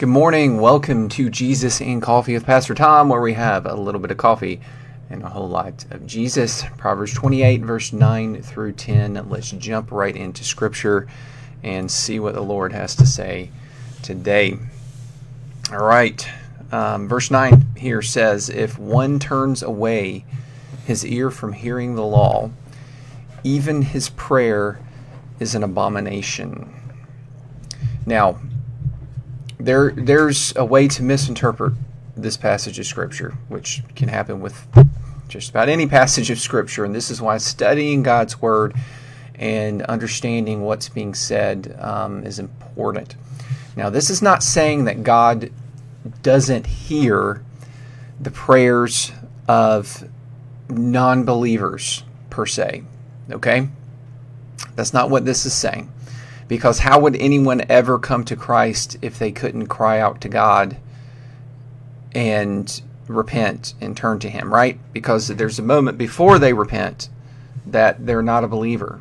Good morning. Welcome to Jesus and Coffee with Pastor Tom, where we have a little bit of coffee and a whole lot of Jesus. Proverbs 28, verse 9 through 10. Let's jump right into Scripture and see what the Lord has to say today. All right. Um, verse 9 here says, If one turns away his ear from hearing the law, even his prayer is an abomination. Now, there there's a way to misinterpret this passage of scripture, which can happen with just about any passage of scripture, and this is why studying God's word and understanding what's being said um, is important. Now, this is not saying that God doesn't hear the prayers of non believers per se. Okay? That's not what this is saying. Because how would anyone ever come to Christ if they couldn't cry out to God and repent and turn to Him, right? Because there's a moment before they repent that they're not a believer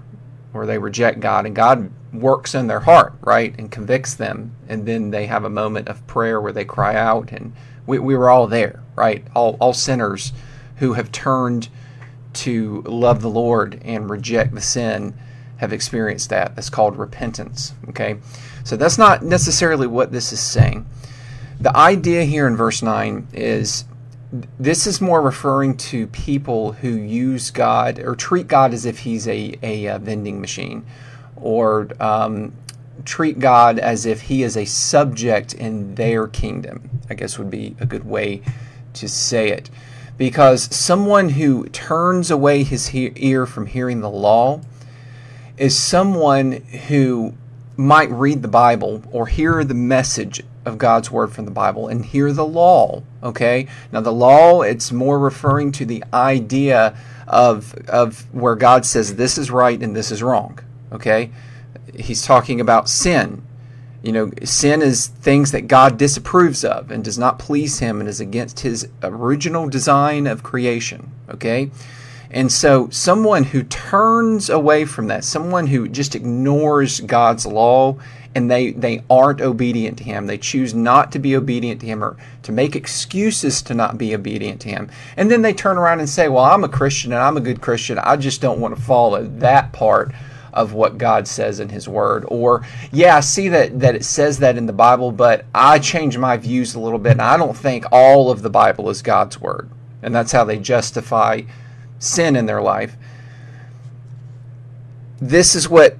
or they reject God and God works in their heart, right? And convicts them. And then they have a moment of prayer where they cry out. And we, we were all there, right? All, all sinners who have turned to love the Lord and reject the sin have experienced that. That's called repentance. Okay? So that's not necessarily what this is saying. The idea here in verse 9 is this is more referring to people who use God or treat God as if he's a, a, a vending machine or um, treat God as if he is a subject in their kingdom, I guess would be a good way to say it. Because someone who turns away his he- ear from hearing the law is someone who might read the Bible or hear the message of God's word from the Bible and hear the law. Okay? Now, the law, it's more referring to the idea of, of where God says this is right and this is wrong. Okay? He's talking about sin. You know, sin is things that God disapproves of and does not please Him and is against His original design of creation. Okay? And so, someone who turns away from that, someone who just ignores God's law and they, they aren't obedient to Him, they choose not to be obedient to Him or to make excuses to not be obedient to Him. And then they turn around and say, Well, I'm a Christian and I'm a good Christian. I just don't want to follow that part of what God says in His Word. Or, yeah, I see that, that it says that in the Bible, but I change my views a little bit and I don't think all of the Bible is God's Word. And that's how they justify sin in their life. This is what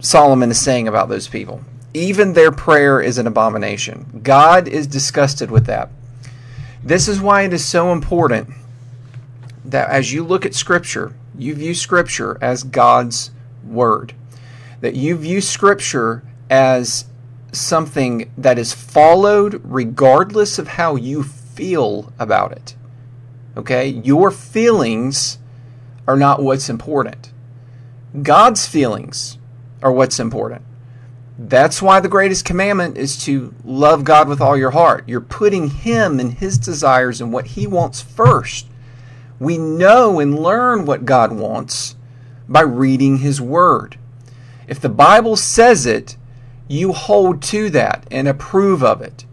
Solomon is saying about those people. Even their prayer is an abomination. God is disgusted with that. This is why it is so important that as you look at Scripture, you view Scripture as God's Word. That you view Scripture as something that is followed regardless of how you feel about it. Okay? Your feelings are not what's important. God's feelings are what's important. That's why the greatest commandment is to love God with all your heart. You're putting Him and His desires and what He wants first. We know and learn what God wants by reading His Word. If the Bible says it, you hold to that and approve of it.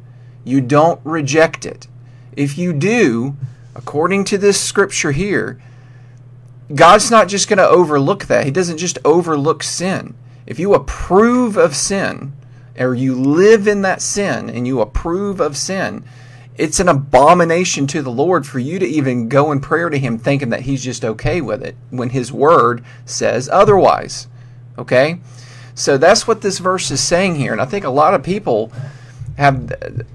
You don't reject it. If you do, according to this scripture here, God's not just going to overlook that. He doesn't just overlook sin. If you approve of sin, or you live in that sin and you approve of sin, it's an abomination to the Lord for you to even go in prayer to Him thinking that He's just okay with it when His Word says otherwise. Okay? So that's what this verse is saying here. And I think a lot of people have,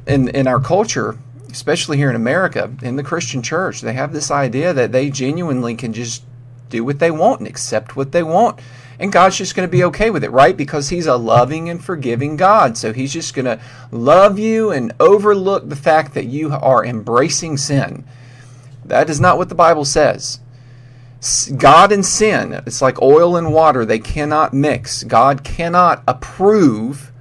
in, in our culture, especially here in America, in the Christian church, they have this idea that they genuinely can just do what they want and accept what they want. And God's just going to be okay with it, right? Because He's a loving and forgiving God. So He's just going to love you and overlook the fact that you are embracing sin. That is not what the Bible says. God and sin, it's like oil and water, they cannot mix. God cannot approve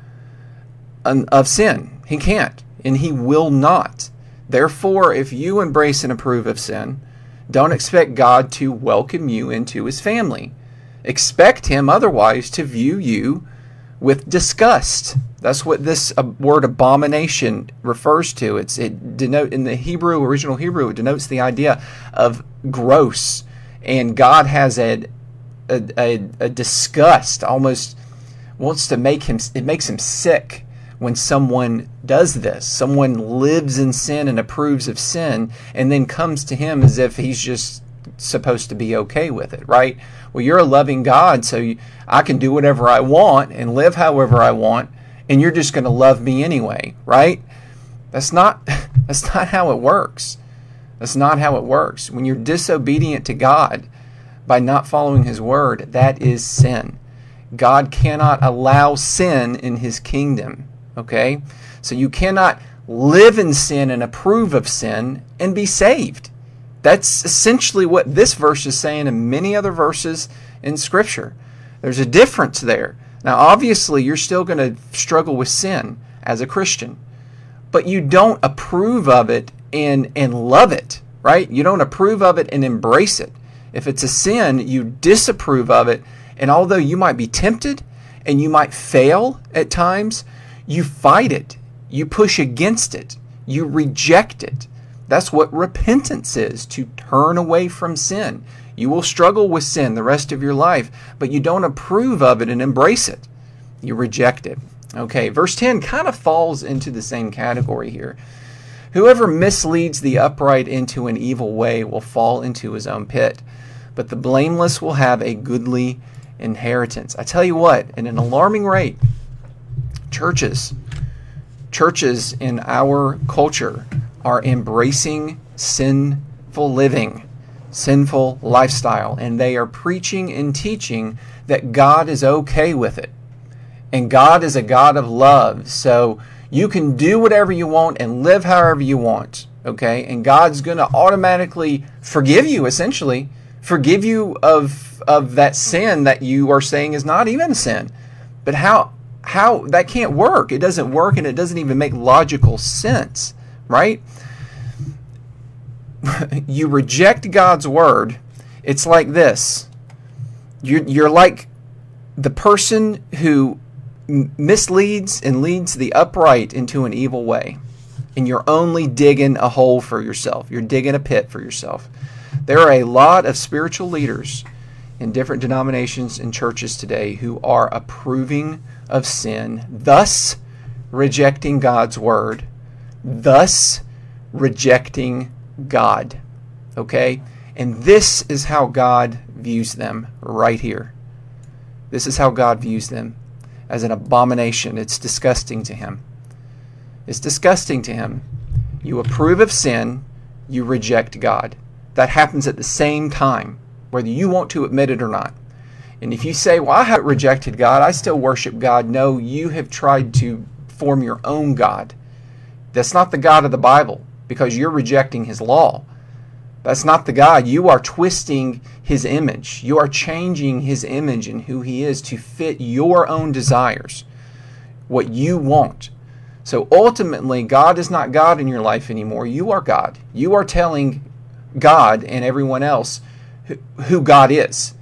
of sin. He can't, and He will not. Therefore, if you embrace and approve of sin, don't expect God to welcome you into his family. Expect him otherwise to view you with disgust. That's what this uh, word abomination refers to. It's it denote in the Hebrew original Hebrew it denotes the idea of gross, and God has a a, a, a disgust, almost wants to make him. It makes him sick when someone does this. Someone lives in sin and approves of sin, and then comes to him as if he's just supposed to be okay with it, right? Well, you're a loving God, so you, I can do whatever I want and live however I want, and you're just going to love me anyway, right? That's not that's not how it works. That's not how it works. When you're disobedient to God by not following his word, that is sin. God cannot allow sin in his kingdom, okay? So you cannot live in sin and approve of sin and be saved. That's essentially what this verse is saying and many other verses in Scripture. There's a difference there. Now, obviously, you're still going to struggle with sin as a Christian, but you don't approve of it and, and love it, right? You don't approve of it and embrace it. If it's a sin, you disapprove of it, and although you might be tempted and you might fail at times, you fight it, you push against it, you reject it. That's what repentance is to turn away from sin. You will struggle with sin the rest of your life, but you don't approve of it and embrace it. You reject it. Okay, verse 10 kind of falls into the same category here. Whoever misleads the upright into an evil way will fall into his own pit, but the blameless will have a goodly inheritance. I tell you what, at an alarming rate, churches, churches in our culture are embracing sinful living, sinful lifestyle, and they are preaching and teaching that God is okay with it. And God is a God of love. So you can do whatever you want and live however you want. Okay? And God's going to automatically forgive you, essentially, forgive you of, of that sin that you are saying is not even a sin. But how, how that can't work. It doesn't work and it doesn't even make logical sense, right? you reject God's word, it's like this. You're, you're like the person who misleads and leads the upright into an evil way. And you're only digging a hole for yourself. You're digging a pit for yourself. There are a lot of spiritual leaders in different denominations and churches today who are approving of sin, thus rejecting God's word, thus rejecting God. Okay? And this is how God views them right here. This is how God views them as an abomination. It's disgusting to him. It's disgusting to him. You approve of sin, you reject God. That happens at the same time, whether you want to admit it or not. And if you say, Well, I haven't rejected God, I still worship God, no, you have tried to form your own God. That's not the God of the Bible because you're rejecting his law. That's not the God. You are twisting his image. You are changing his image and who he is to fit your own desires, what you want. So ultimately, God is not God in your life anymore. You are God. You are telling God and everyone else who God is.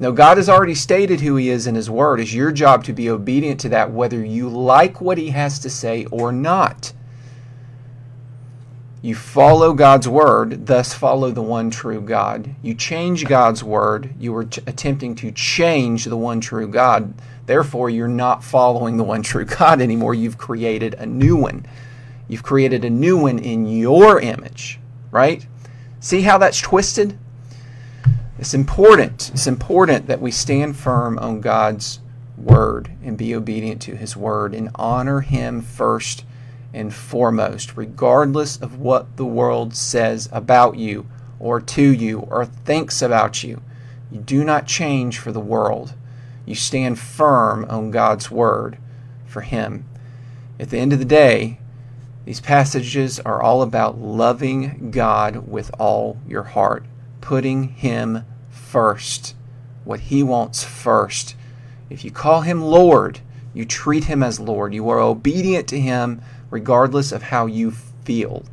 Now, God has already stated who He is in His Word. It's your job to be obedient to that, whether you like what He has to say or not. You follow God's word, thus follow the one true God. You change God's word, you are t- attempting to change the one true God. Therefore, you're not following the one true God anymore. You've created a new one. You've created a new one in your image, right? See how that's twisted? It's important. It's important that we stand firm on God's word and be obedient to his word and honor him first and foremost, regardless of what the world says about you or to you or thinks about you. You do not change for the world. You stand firm on God's word for Him. At the end of the day, these passages are all about loving God with all your heart, putting Him first, what He wants first. If you call Him Lord, you treat Him as Lord. You are obedient to Him regardless of how you feel.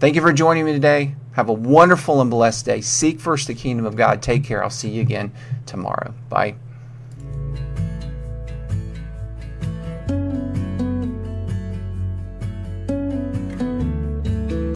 Thank you for joining me today. Have a wonderful and blessed day. Seek first the kingdom of God. Take care. I'll see you again tomorrow. Bye.